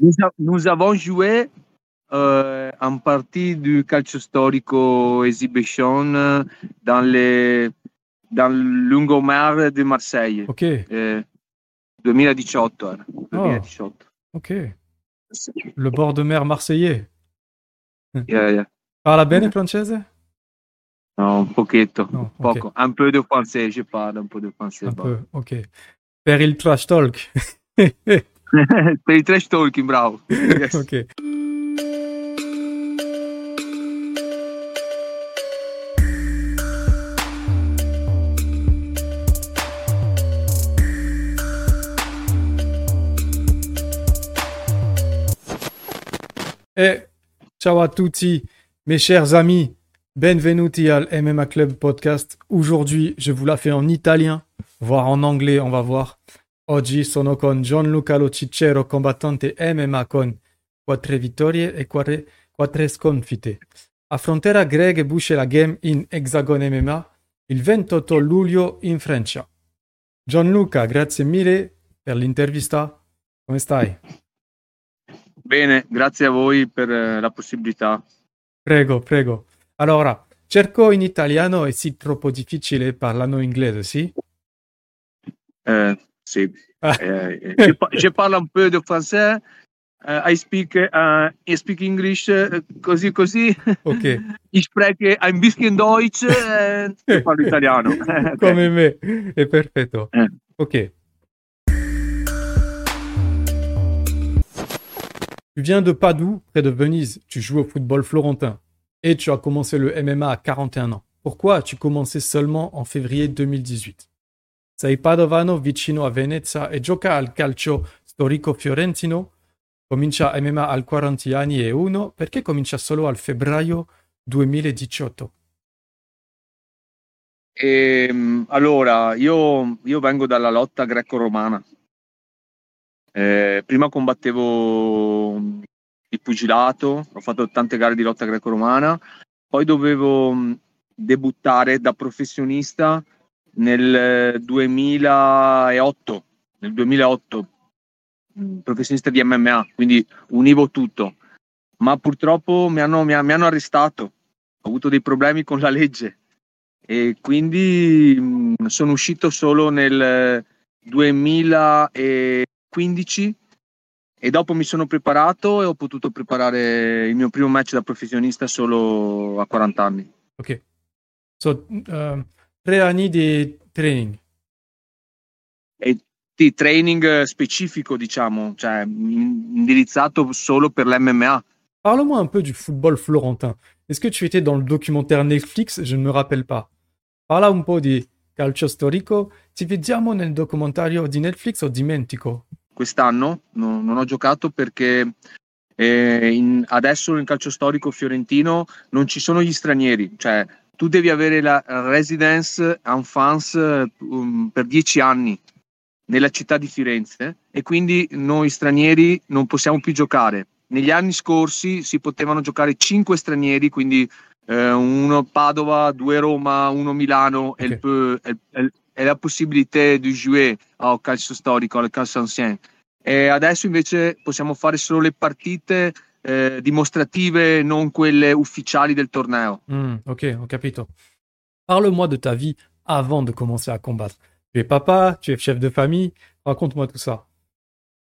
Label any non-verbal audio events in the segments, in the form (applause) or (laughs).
Nous, a- nous avons joué euh, en partie du calcio storico exhibition euh, dans, les, dans lungomare de Marseille. Ok, Eh, 2018 era. 2018. ok. Le bord de mer marseillais. Yeah, yeah. Parla bene francese? No, un pochetto, No, ok. poco. Un peu de français, je parle un peu de français. Un peu, ok. Per il trash talk. (laughs) per il trash bravo. Yes. ok. E ciao a tutti, mes chers amis. Benvenuti al MMA Club Podcast. Aujourd'hui, je vous la fais en italien, voire en anglais, on va voir. Oggi sono con Gianluca Lo Cicero, combattante MMA con quattro vittorie e quattro, quattro sconfitte. Affronterà Greg Busce la game in Hexagon MMA il 28 luglio in Francia. Gianluca, grazie mille per l'intervista. Come stai? Bene, grazie a voi per eh, la possibilità. Prego, prego. Allora, cerco in italiano e sì troppo difficile parlano inglese, sì? Eh, Ah. Je, pa- je parle un peu de français. eh, I speak, eh, I speak English eh, così così. Ok, (laughs) Ich spreche ein bisschen Deutsch. (laughs) e parlo italiano. (laughs) Come me, è perfetto. Eh. Ok. Tu viens de Padoue, près de Venise. Tu joues au football florentin. Et tu as commencé le MMA à 41 ans. Pourquoi as-tu commencé seulement en février 2018 Sei padovano vicino a Venezia e gioca al calcio storico fiorentino. Comincia MMA al 40 anni e uno. Perché comincia solo al febbraio 2018? Ehm, allora, io, io vengo dalla lotta greco-romana. Eh, prima combattevo il pugilato, ho fatto tante gare di lotta greco-romana, poi dovevo mh, debuttare da professionista nel eh, 2008, nel 2008, mh, professionista di MMA, quindi univo tutto. Ma purtroppo mi hanno, mi ha- mi hanno arrestato, ho avuto dei problemi con la legge e quindi mh, sono uscito solo nel 2015 e dopo mi sono preparato e ho potuto preparare il mio primo match da professionista solo a 40 anni. Ok. So, uh, tre anni di training. Sì, training eh, specifico, diciamo, cioè in- indirizzato solo per l'MMA. Parle-moi un peu du football florentin. Est-ce que tu étais dans le documentaire Netflix Je ne me rappelle pas. Parla un po' di calcio storico. Ti vediamo nel documentario di Netflix o dimentico? Quest'anno no- non ho giocato perché eh, in- adesso nel calcio storico fiorentino non ci sono gli stranieri, cioè tu devi avere la residence en France eh, um, per dieci anni nella città di Firenze e quindi noi stranieri non possiamo più giocare. Negli anni scorsi si potevano giocare cinque stranieri, quindi eh, uno Padova, due Roma, uno Milano Ok. e, il e- e la possibilità di jouer al calcio storico, al calcio ancien. E adesso invece possiamo fare solo le partite eh, dimostrative, non quelle ufficiali del torneo. Hmm, ok, ho capito. Parle-moi de ta vie avant de commencer à combattre. Tu es papa, tu es chef de famille. Raconte-moi tout ça.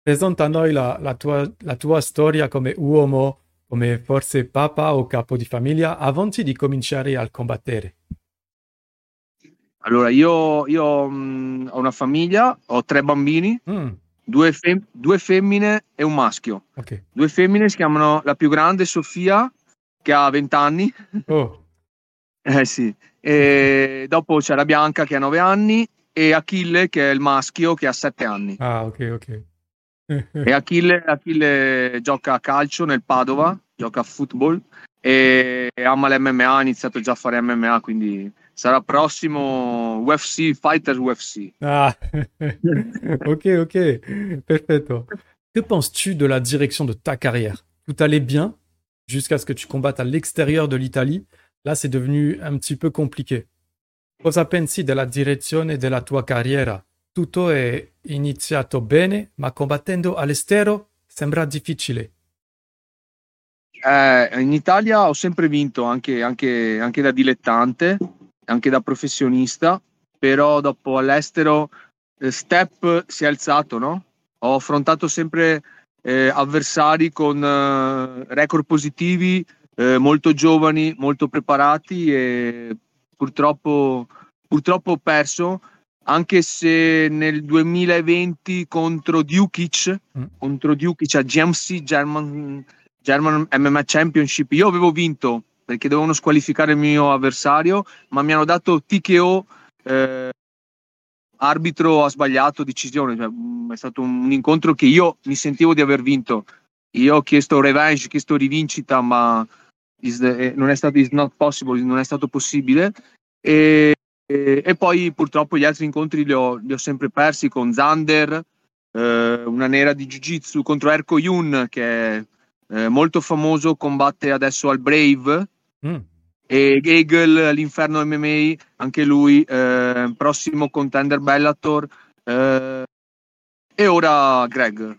Presenta a noi la, la tua, la tua storia come uomo, come forse papa o capo di famiglia, avanti di cominciare a combattere. Allora, io, io, mh, ho una famiglia, ho tre bambini, Hmm, due, fem- due femmine e un maschio. ok. Due femmine si chiamano la più grande Sofia, che ha 20 anni, Oh, (laughs) eh sì, e dopo c'è la Bianca che ha 9 anni e Achille che è il maschio che ha 7 anni. ah, ok, ok. E Achille, Achille gioca a calcio nel Padova, gioca a football e ama l'MMA, ha iniziato già a fare MMA, quindi sarà prossimo UFC, Fighters UFC. Ah, (laughs) ok, ok, perfetto. Que penses-tu de la direction de ta carrière? Tout allait bien jusqu'à ce que tu combattes à l'extérieur de l'Italie. Là, c'est devenu un petit peu compliqué. Cosa pensi della direzione della tua carriera? Tutto è iniziato bene, ma combattendo all'estero Sembra difficile. Eh, in Italia ho sempre vinto, anche, anche, anche da dilettante, anche da professionista, però dopo all'estero eh, Step si è alzato, no? Ho affrontato sempre eh, avversari con eh, record positivi, eh, molto giovani, molto preparati e purtroppo, purtroppo ho perso, anche se nel 2020 contro Dukic, mm. contro Dukic a GMC, German, German MMA Championship, io avevo vinto perché dovevano squalificare il mio avversario, ma mi hanno dato TKO eh, arbitro ha sbagliato decisione, cioè, mm, è stato un incontro che io mi sentivo di aver vinto. Io ho chiesto revenge, ho chiesto rivincita, ma the, eh, non è stato possible, non è stato possibile. E, e, e, poi purtroppo gli altri incontri li ho, li ho sempre persi con Zander, eh, una nera di Jiu-Jitsu contro Erko Yun, che è eh, molto famoso, combatte adesso al Brave. Mm e Gagel all'inferno MMA, anche lui, eh, prossimo contender Bellator. Eh, et ora Greg.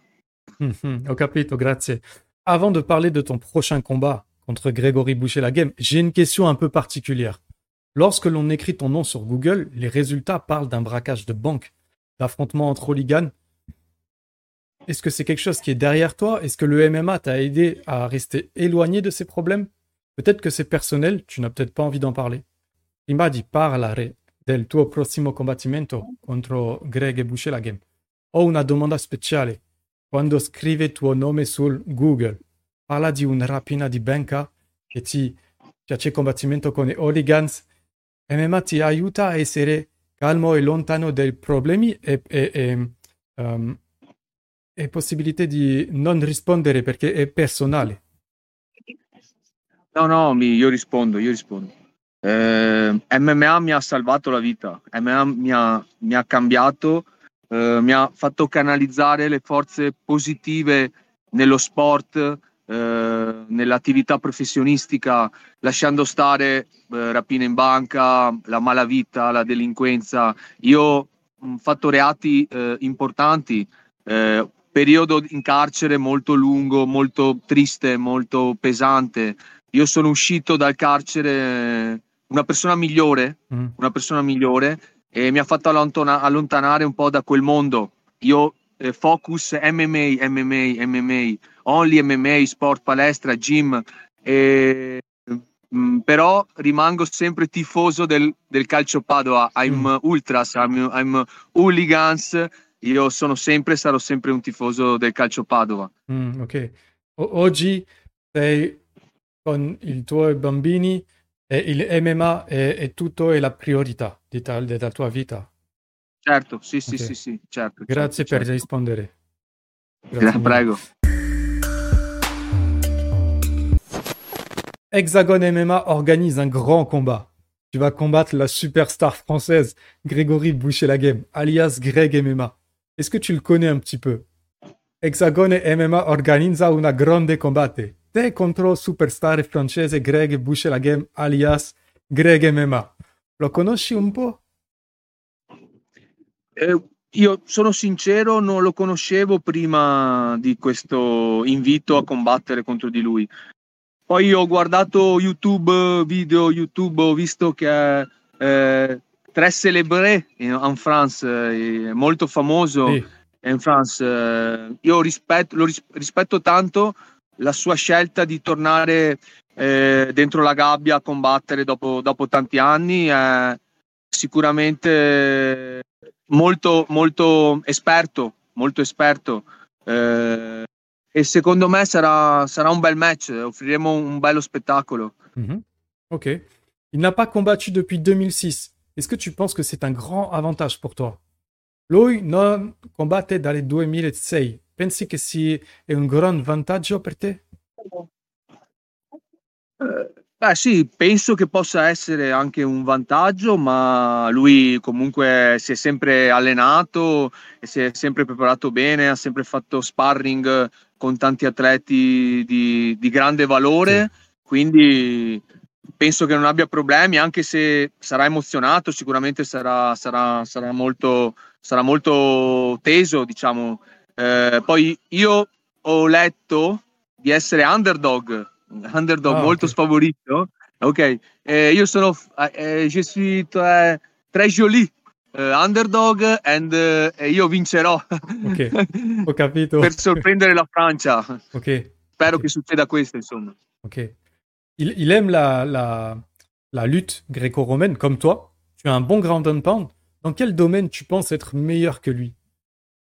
Capito, grazie. Avant de parler de ton prochain combat contre Grégory Boucher-la-Game, j'ai une question un peu particulière. Lorsque l'on écrit ton nom sur Google, les résultats parlent d'un braquage de banque, d'affrontement entre hooligans. Est-ce que c'est quelque chose qui est derrière toi? Est-ce que le MMA t'a aidé à rester éloigné de ces problèmes? Peut-être que c'est personnel, tu n'as peut-être pas envie d'en parler. Di parlare del tuo prossimo combattimento contro Greg e la Game, ho una domanda speciale. Quando scrive tuo nome sul Google, parla di una rapina di banca che ti piace combattimento con i hooligans, MMA ti aiuta a essere calmo e lontano dai problemi e, e, e, um, e possibilità di non rispondere perché è personale. No, no, mi, io rispondo, io rispondo. Eh, MMA mi ha salvato la vita, MMA mi ha, mi ha cambiato, eh, mi ha fatto canalizzare le forze positive nello sport, eh, nell'attività professionistica, lasciando stare eh, rapine in banca, la malavita, la delinquenza. Io ho fatto reati eh, importanti, eh, periodo in carcere molto lungo, molto triste, molto pesante io sono uscito dal carcere una persona migliore, mm. una persona migliore e mi ha fatto allontana- allontanare un po' da quel mondo. Io eh, focus MMA, MMA, MMA, only MMA, sport, palestra, gym, e, mh, mm, però rimango sempre tifoso del, del calcio Padova. I'm mm. ultras, I'm, I'm hooligans. Io sono sempre, sarò sempre un tifoso del calcio Padova. Mm, ok. O- oggi sei con i tuoi bambini e il MMA è, è tutto è la priorità di ta- della tua vita? Certo, sì, sì, okay. sì, sì, certo. Grazie certo, per certo. rispondere. Grazie Prego. Hexagon MMA organise un grand combat. Tu vas combattre la superstar française Grégory Boucher-la-Game, alias Greg MMA. Est-ce que tu le connais un petit peu? Hexagon MMA organizza una grande combate. Te contro superstar francese Greg Boucher-la-Game alias Greg MMA. Lo conosci un po'? Eh, io sono sincero, non lo conoscevo prima di questo invito a combattere contro di lui. Poi ho guardato YouTube, video YouTube, ho visto che eh, Tre Celebré in France, è molto famoso sì. in France. Eh, io rispetto, lo ris- rispetto tanto la sua scelta di tornare eh, dentro la gabbia a combattere dopo, dopo tanti anni è sicuramente molto, molto esperto, molto esperto. Eh, e secondo me sarà, sarà, un bel match, offriremo un bello spettacolo. Mm-hmm. Ok. Il n'a pas combattu depuis 2006. Est-ce que tu penses que c'est un grand avantage pour toi Lui non combatte dal 2006. Pensi che sia un gran vantaggio per te? Eh, beh sì, penso che possa essere anche un vantaggio, ma lui comunque si è sempre allenato e si è sempre preparato bene, ha sempre fatto sparring con tanti atleti di, di grande valore, sì. quindi penso che non abbia problemi, anche se sarà emozionato, sicuramente sarà, sarà, sarà, molto, sarà molto teso, diciamo, eh, poi io ho letto di essere underdog, underdog Ah, molto sfavorito. Ok, eh, io sono, eh, je suis très, très joli, underdog and, e io vincerò Ok, ho (laughs) capito. per sorprendere la Francia. Ok, Spero Ok. che succeda questo, insomma. ok. Il, il aime la, la, la lutte gréco-romaine comme toi. Tu as un bon ground and pound. Dans quel domaine tu penses être meilleur que lui?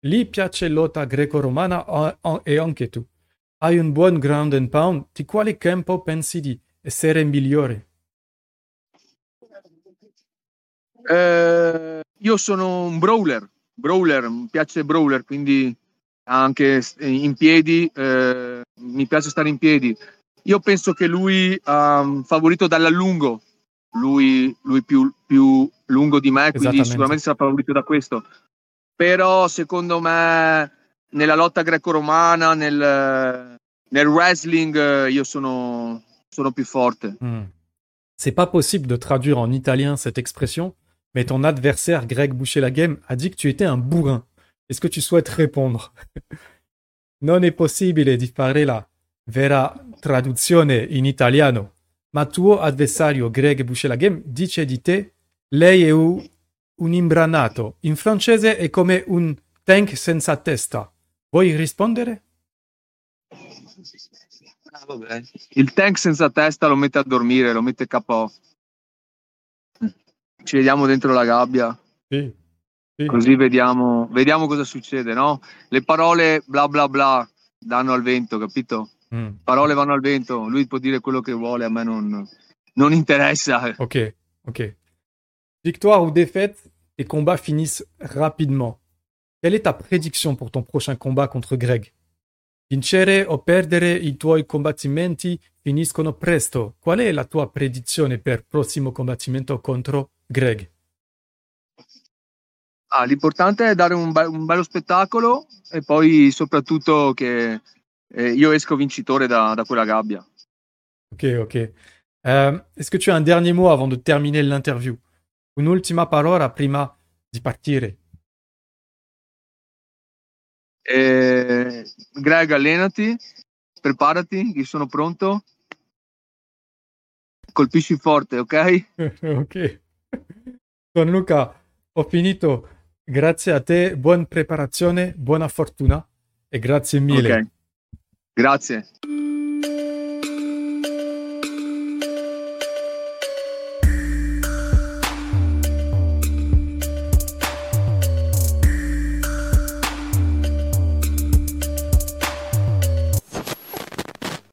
Li piace lotta greco-romana e anche tu. Hai un buon ground and pound. Di quale campo pensi di essere migliore? Eh, io sono un brawler, brawler, mi piace brawler, quindi anche in piedi, eh, mi piace stare in piedi. Io penso che lui, um, favorito dall'allungo, lui, lui più, più lungo di me, quindi sicuramente sarà favorito da questo. Però secondo me nella lotta greco-romana, nel, nel wrestling, io sono, sono più forte. Hmm. C'est pas possible de traduire en italien cette expression, mais ton adversaire Greg Boucher-Lagame a dit que tu étais un bourrin. Est-ce que tu souhaites répondre (laughs) Non è possibile di fare la vera traduzione in italiano, ma tuo avversario Greg Boucher-Lagame dice di te lei è u- un imbranato. In francese è come un tank senza testa. Vuoi rispondere? Ah, vabbè. Il tank senza testa lo mette a dormire, lo mette KO. Ci vediamo dentro la gabbia, Sì. Sì. così vediamo, vediamo cosa succede, no? Le parole bla bla bla danno al vento, capito? Hmm. Parole vanno al vento, lui può dire quello che vuole, a me non, non interessa. Ok, ok. Victoire ou défaite, tes combats finissent rapidement. Quelle est ta prédiction pour ton prochain combat contre Greg Vincere o perdere i tuoi combattimenti finiscono presto. Qual è la tua predizione per prossimo combattimento contro Greg? Ah, l'importante è dare un, be- un bello spettacolo e poi soprattutto che eh, io esco vincitore da, da quella gabbia. Ok, ok. Euh, Est-ce que tu as un dernier mot avant de terminer l'interview Un'ultima parola prima di partire. Eh, Greg, allenati, preparati, io sono pronto. Colpisci forte, ok? (laughs) ok. Gianluca, ho finito. Grazie a te, buona preparazione, buona fortuna e grazie mille. Ok. Grazie.